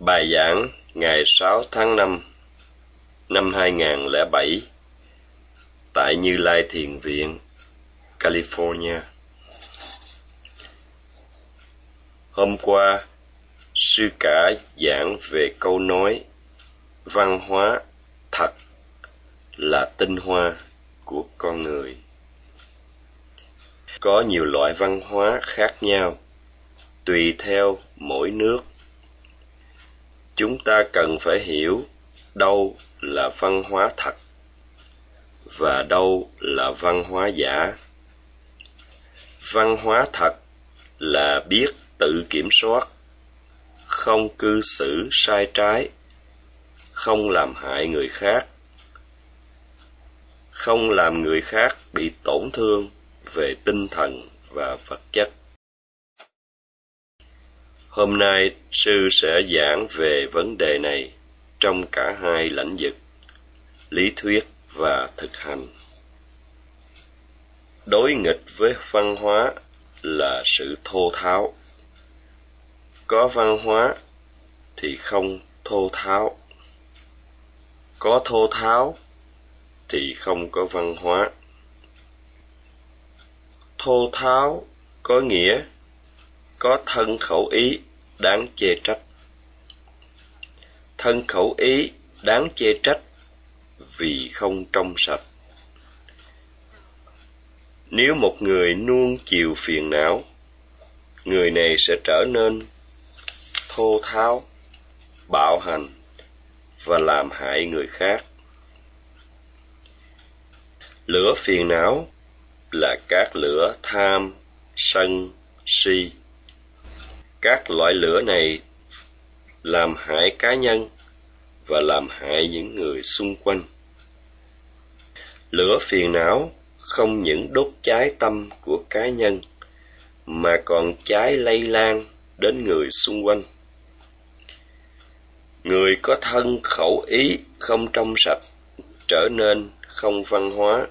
Bài giảng ngày 6 tháng 5 năm 2007 tại Như Lai Thiền Viện, California. Hôm qua, sư cả giảng về câu nói văn hóa thật là tinh hoa của con người. Có nhiều loại văn hóa khác nhau, tùy theo mỗi nước chúng ta cần phải hiểu đâu là văn hóa thật và đâu là văn hóa giả. Văn hóa thật là biết tự kiểm soát, không cư xử sai trái, không làm hại người khác, không làm người khác bị tổn thương về tinh thần và vật chất. Hôm nay sư sẽ giảng về vấn đề này trong cả hai lĩnh vực, lý thuyết và thực hành. Đối nghịch với văn hóa là sự thô tháo. Có văn hóa thì không thô tháo. Có thô tháo thì không có văn hóa. Thô tháo có nghĩa có thân khẩu ý đáng chê trách. Thân khẩu ý đáng chê trách vì không trong sạch. Nếu một người nuông chiều phiền não, người này sẽ trở nên thô tháo, bạo hành và làm hại người khác. Lửa phiền não là các lửa tham, sân, si các loại lửa này làm hại cá nhân và làm hại những người xung quanh. Lửa phiền não không những đốt cháy tâm của cá nhân, mà còn cháy lây lan đến người xung quanh. Người có thân khẩu ý không trong sạch trở nên không văn hóa.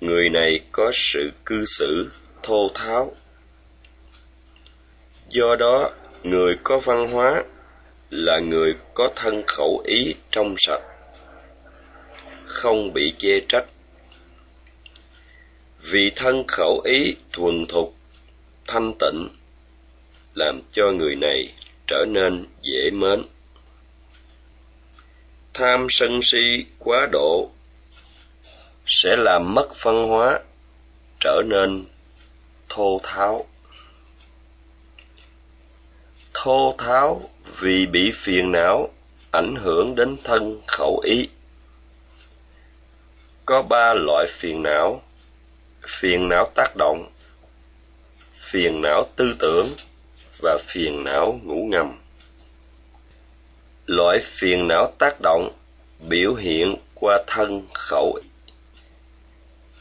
Người này có sự cư xử thô tháo do đó, người có văn hóa là người có thân khẩu ý trong sạch, không bị chê trách. Vì thân khẩu ý thuần thục, thanh tịnh, làm cho người này trở nên dễ mến. Tham sân si quá độ sẽ làm mất văn hóa, trở nên thô tháo thô tháo vì bị phiền não, ảnh hưởng đến thân khẩu ý. Có ba loại phiền não. Phiền não tác động, phiền não tư tưởng và phiền não ngủ ngầm. Loại phiền não tác động biểu hiện qua thân khẩu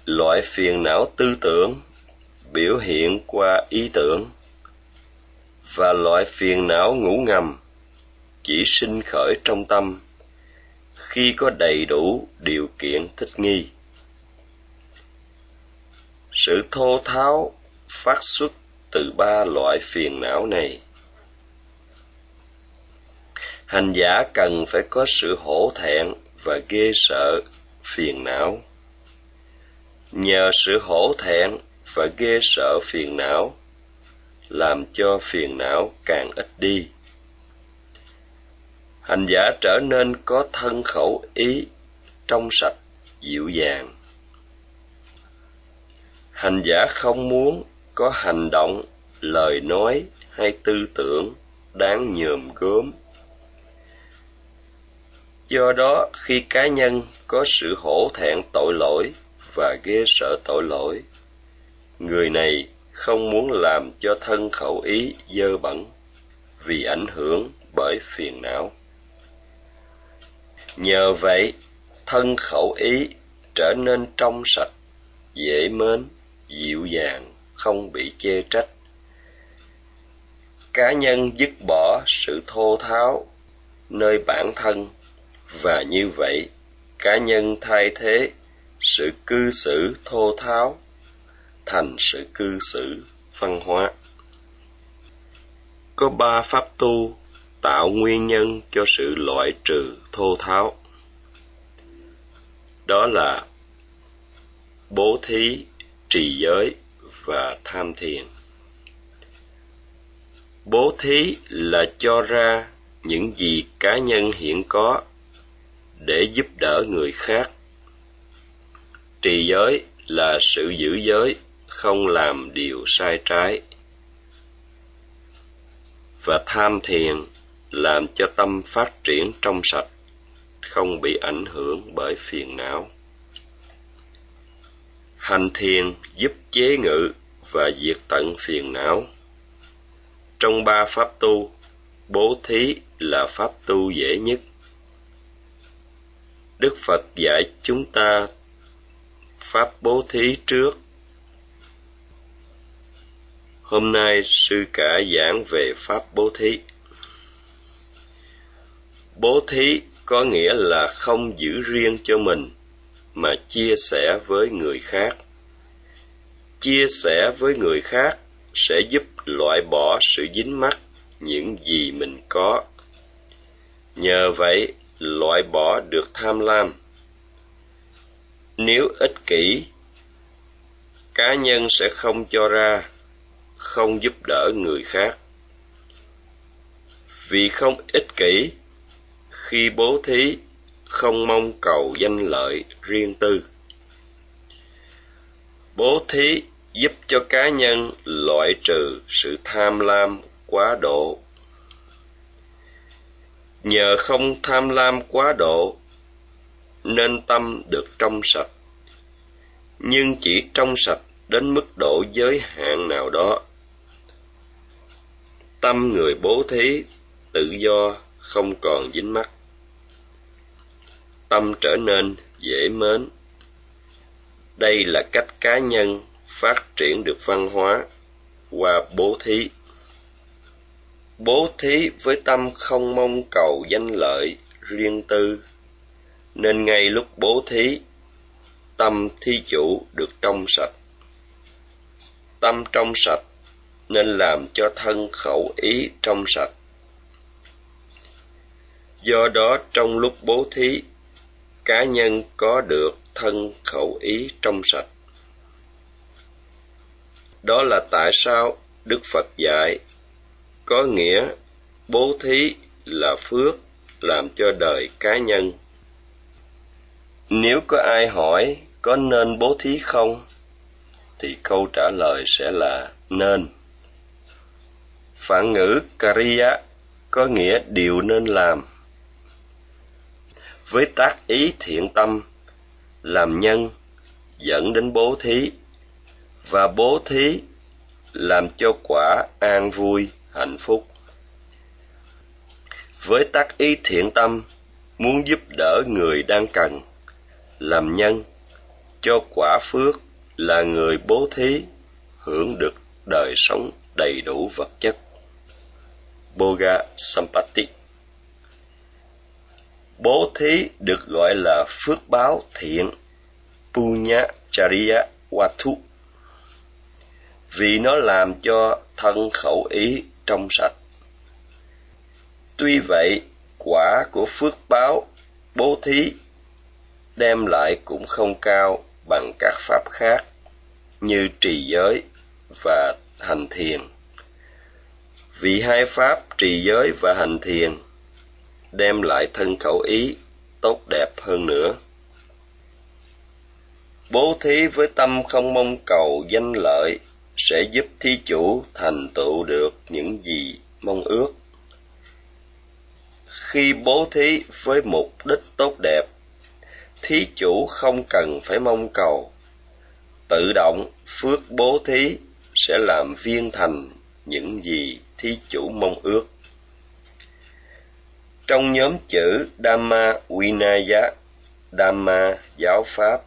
loại phiền não tư tưởng biểu hiện qua ý tưởng và loại phiền não ngủ ngầm chỉ sinh khởi trong tâm khi có đầy đủ điều kiện thích nghi. Sự thô tháo phát xuất từ ba loại phiền não này. Hành giả cần phải có sự hổ thẹn và ghê sợ phiền não. Nhờ sự hổ thẹn và ghê sợ phiền não làm cho phiền não càng ít đi. Hành giả trở nên có thân khẩu ý, trong sạch, dịu dàng. Hành giả không muốn có hành động, lời nói hay tư tưởng đáng nhòm gớm. Do đó, khi cá nhân có sự hổ thẹn tội lỗi và ghê sợ tội lỗi, người này không muốn làm cho thân khẩu ý dơ bẩn vì ảnh hưởng bởi phiền não. Nhờ vậy, thân khẩu ý trở nên trong sạch, dễ mến, dịu dàng, không bị chê trách. Cá nhân dứt bỏ sự thô tháo nơi bản thân và như vậy, cá nhân thay thế sự cư xử thô tháo thành sự cư xử, văn hóa. Có ba pháp tu tạo nguyên nhân cho sự loại trừ thô tháo. Đó là bố thí, trì giới và tham thiền. Bố thí là cho ra những gì cá nhân hiện có để giúp đỡ người khác. Trì giới là sự giữ giới không làm điều sai trái. Và tham thiền làm cho tâm phát triển trong sạch, không bị ảnh hưởng bởi phiền não. Hành thiền giúp chế ngự và diệt tận phiền não. Trong ba pháp tu, bố thí là pháp tu dễ nhất. Đức phật dạy chúng ta pháp bố thí trước hôm nay sư cả giảng về pháp bố thí. Bố thí có nghĩa là không giữ riêng cho mình, mà chia sẻ với người khác. Chia sẻ với người khác sẽ giúp loại bỏ sự dính mắc những gì mình có. Nhờ vậy, loại bỏ được tham lam. Nếu ích kỷ, cá nhân sẽ không cho ra không giúp đỡ người khác. Vì không ích kỷ, khi bố thí, không mong cầu danh lợi riêng tư. Bố thí giúp cho cá nhân loại trừ sự tham lam quá độ. Nhờ không tham lam quá độ, nên tâm được trong sạch. Nhưng chỉ trong sạch đến mức độ giới hạn nào đó tâm người bố thí, tự do, không còn dính mắc. Tâm trở nên dễ mến. Đây là cách cá nhân phát triển được văn hóa qua bố thí. Bố thí với tâm không mong cầu danh lợi riêng tư, nên ngay lúc bố thí, tâm thí chủ được trong sạch. Tâm trong sạch nên làm cho thân khẩu ý trong sạch. Do đó trong lúc bố thí, cá nhân có được thân khẩu ý trong sạch. Đó là tại sao đức phật dạy, có nghĩa bố thí là phước làm cho đời cá nhân. Nếu có ai hỏi có nên bố thí không, thì câu trả lời sẽ là nên phản ngữ kariya có nghĩa điều nên làm. Với tác ý thiện tâm, làm nhân, dẫn đến bố thí, và bố thí làm cho quả an vui, hạnh phúc. Với tác ý thiện tâm, muốn giúp đỡ người đang cần, làm nhân, cho quả phước là người bố thí, hưởng được đời sống đầy đủ vật chất boga sampati bố thí được gọi là phước báo thiện, punya chariya watu vì nó làm cho thân khẩu ý trong sạch. Tuy vậy, quả của phước báo bố thí đem lại cũng không cao bằng các pháp khác như trì giới và hành thiền vì hai pháp trì giới và hành thiền, đem lại thân khẩu ý tốt đẹp hơn nữa. Bố thí với tâm không mong cầu danh lợi sẽ giúp thí chủ thành tựu được những gì mong ước. Khi bố thí với mục đích tốt đẹp, thí chủ không cần phải mong cầu. Tự động phước bố thí sẽ làm viên thành những gì thí chủ mong ước trong nhóm chữ Dhamma Vinaya, Dhamma giáo pháp,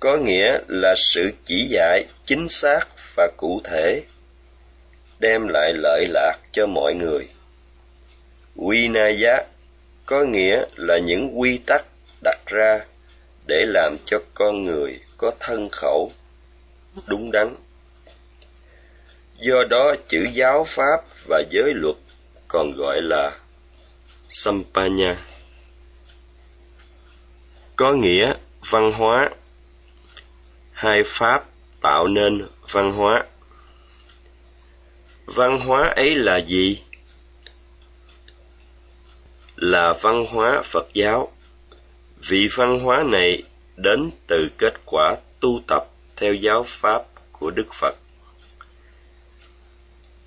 có nghĩa là sự chỉ dạy chính xác và cụ thể, đem lại lợi lạc cho mọi người. Vinaya có nghĩa là những quy tắc đặt ra để làm cho con người có thân khẩu đúng đắn do đó chữ giáo pháp và giới luật còn gọi là sampanya. Có nghĩa văn hóa. Hai pháp tạo nên văn hóa. Văn hóa ấy là gì? Là văn hóa phật giáo. Vì văn hóa này đến từ kết quả tu tập theo giáo pháp của đức phật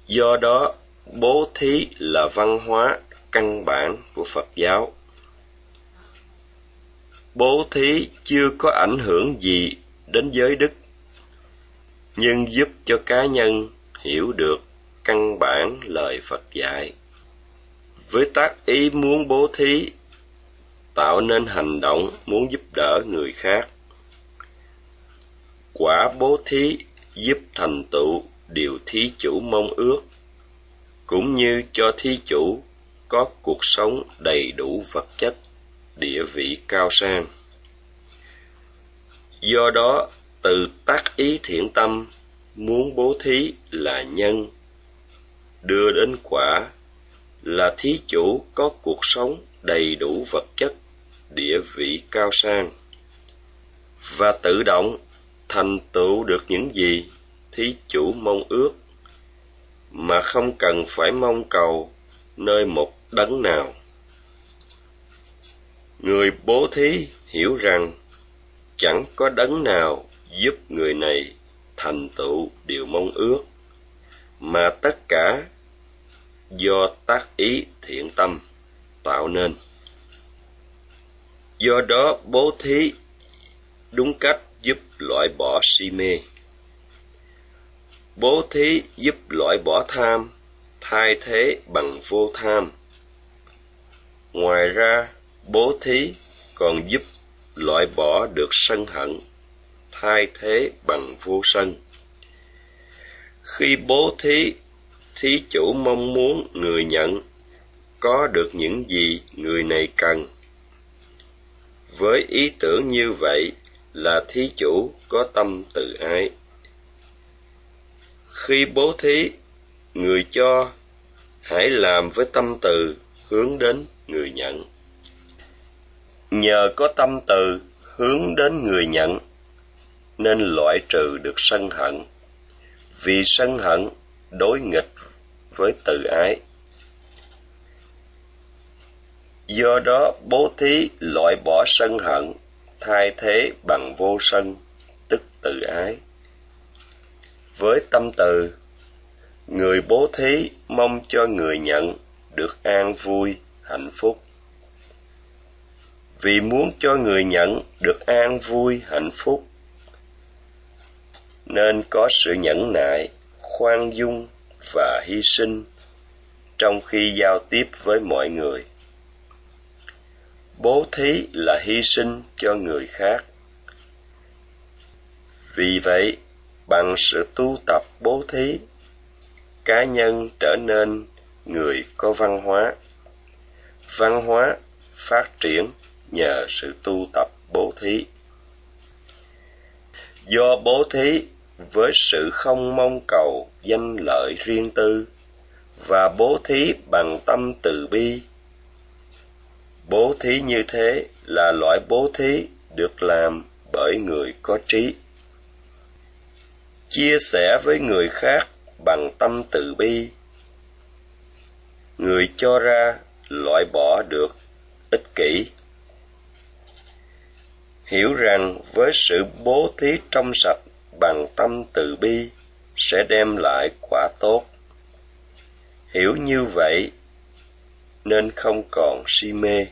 do đó, bố thí là văn hóa căn bản của phật giáo. Bố thí chưa có ảnh hưởng gì đến giới đức, nhưng giúp cho cá nhân hiểu được căn bản lời phật dạy. Với tác ý muốn bố thí, tạo nên hành động muốn giúp đỡ người khác. Quả bố thí giúp thành tựu điều thí chủ mong ước, cũng như cho thí chủ có cuộc sống đầy đủ vật chất, địa vị cao sang. Do đó, từ tác ý thiện tâm, muốn bố thí là nhân, đưa đến quả là thí chủ có cuộc sống đầy đủ vật chất, địa vị cao sang. Và tự động thành tựu được những gì thí chủ mong ước, mà không cần phải mong cầu nơi một đấng nào. Người bố thí hiểu rằng chẳng có đấng nào giúp người này thành tựu điều mong ước, mà tất cả do tác ý thiện tâm tạo nên. Do đó bố thí đúng cách giúp loại bỏ si mê bố thí giúp loại bỏ tham, thay thế bằng vô tham. Ngoài ra, bố thí còn giúp loại bỏ được sân hận, thay thế bằng vô sân. Khi bố thí thí chủ mong muốn người nhận, có được những gì người này cần. Với ý tưởng như vậy là thí chủ có tâm từ ái khi bố thí, người cho hãy làm với tâm từ hướng đến người nhận. Nhờ có tâm từ hướng đến người nhận, nên loại trừ được sân hận. Vì sân hận đối nghịch với từ ái. Do đó, bố thí loại bỏ sân hận, thay thế bằng vô sân, tức từ ái với tâm từ, người bố thí mong cho người nhận được an vui, hạnh phúc. Vì muốn cho người nhận được an vui, hạnh phúc, nên có sự nhẫn nại, khoan dung và hy sinh trong khi giao tiếp với mọi người. Bố thí là hy sinh cho người khác. Vì vậy bằng sự tu tập bố thí, cá nhân trở nên người có văn hóa. Văn hóa phát triển nhờ sự tu tập bố thí. Do bố thí với sự không mong cầu danh lợi riêng tư và bố thí bằng tâm từ bi. Bố thí như thế là loại bố thí được làm bởi người có trí chia sẻ với người khác bằng tâm từ bi. Người cho ra loại bỏ được ích kỷ. Hiểu rằng với sự bố thí trong sạch bằng tâm từ bi sẽ đem lại quả tốt. Hiểu như vậy nên không còn si mê.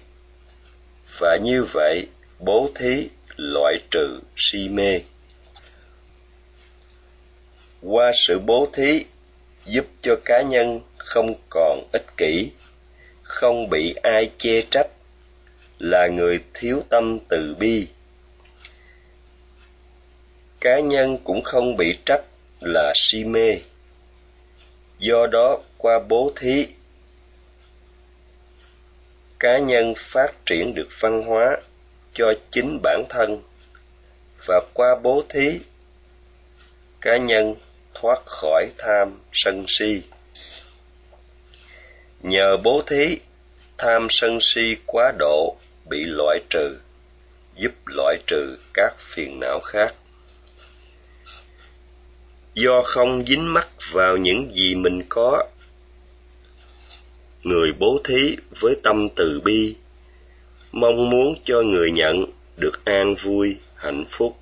Và như vậy bố thí loại trừ si mê qua sự bố thí, giúp cho cá nhân không còn ích kỷ, không bị ai chê trách, là người thiếu tâm từ bi. Cá nhân cũng không bị trách là si mê. Do đó, qua bố thí, cá nhân phát triển được văn hóa cho chính bản thân. Và qua bố thí, cá nhân thoát khỏi tham sân si. Nhờ bố thí, tham sân si quá độ bị loại trừ, giúp loại trừ các phiền não khác. Do không dính mắc vào những gì mình có, người bố thí với tâm từ bi, mong muốn cho người nhận được an vui, hạnh phúc,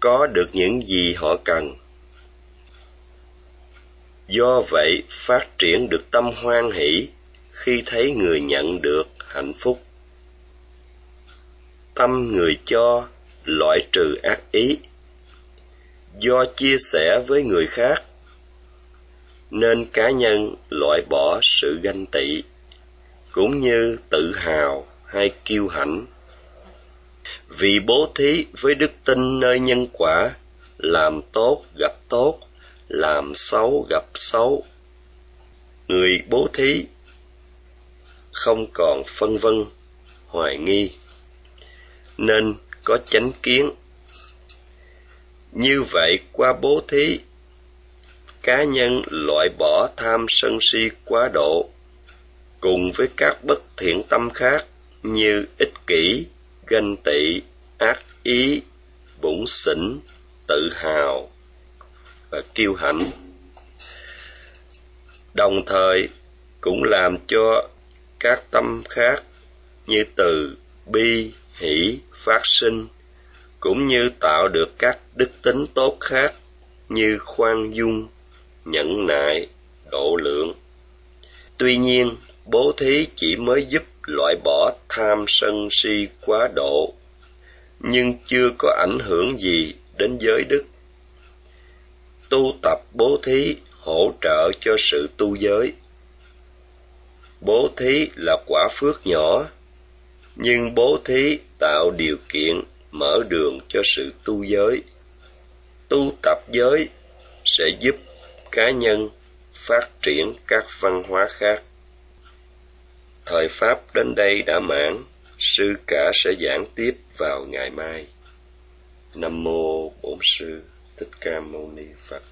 có được những gì họ cần do vậy, phát triển được tâm hoan hỷ khi thấy người nhận được hạnh phúc. Tâm người cho loại trừ ác ý. Do chia sẻ với người khác, nên cá nhân loại bỏ sự ganh tị, cũng như tự hào hay kiêu hãnh. Vì bố thí với đức tin nơi nhân quả, làm tốt gặp tốt làm xấu gặp xấu. Người bố thí, không còn phân vân, hoài nghi. Nên có chánh kiến. Như vậy qua bố thí, cá nhân loại bỏ tham sân si quá độ, cùng với các bất thiện tâm khác như ích kỷ, ganh tị, ác ý bủn xỉn, tự hào và kiêu hãnh. Đồng thời cũng làm cho các tâm khác như từ bi, hỷ, phát sinh, cũng như tạo được các đức tính tốt khác như khoan dung, nhẫn nại, độ lượng. Tuy nhiên, bố thí chỉ mới giúp loại bỏ tham sân si quá độ, nhưng chưa có ảnh hưởng gì đến giới đức tu tập bố thí hỗ trợ cho sự tu giới. Bố thí là quả phước nhỏ, nhưng bố thí tạo điều kiện mở đường cho sự tu giới. Tu tập giới sẽ giúp cá nhân phát triển các văn hóa khác. Thời pháp đến đây đã mãn, sư cả sẽ giảng tiếp vào ngày mai. Nam mô bổn sư. Thích ca mâu ni phật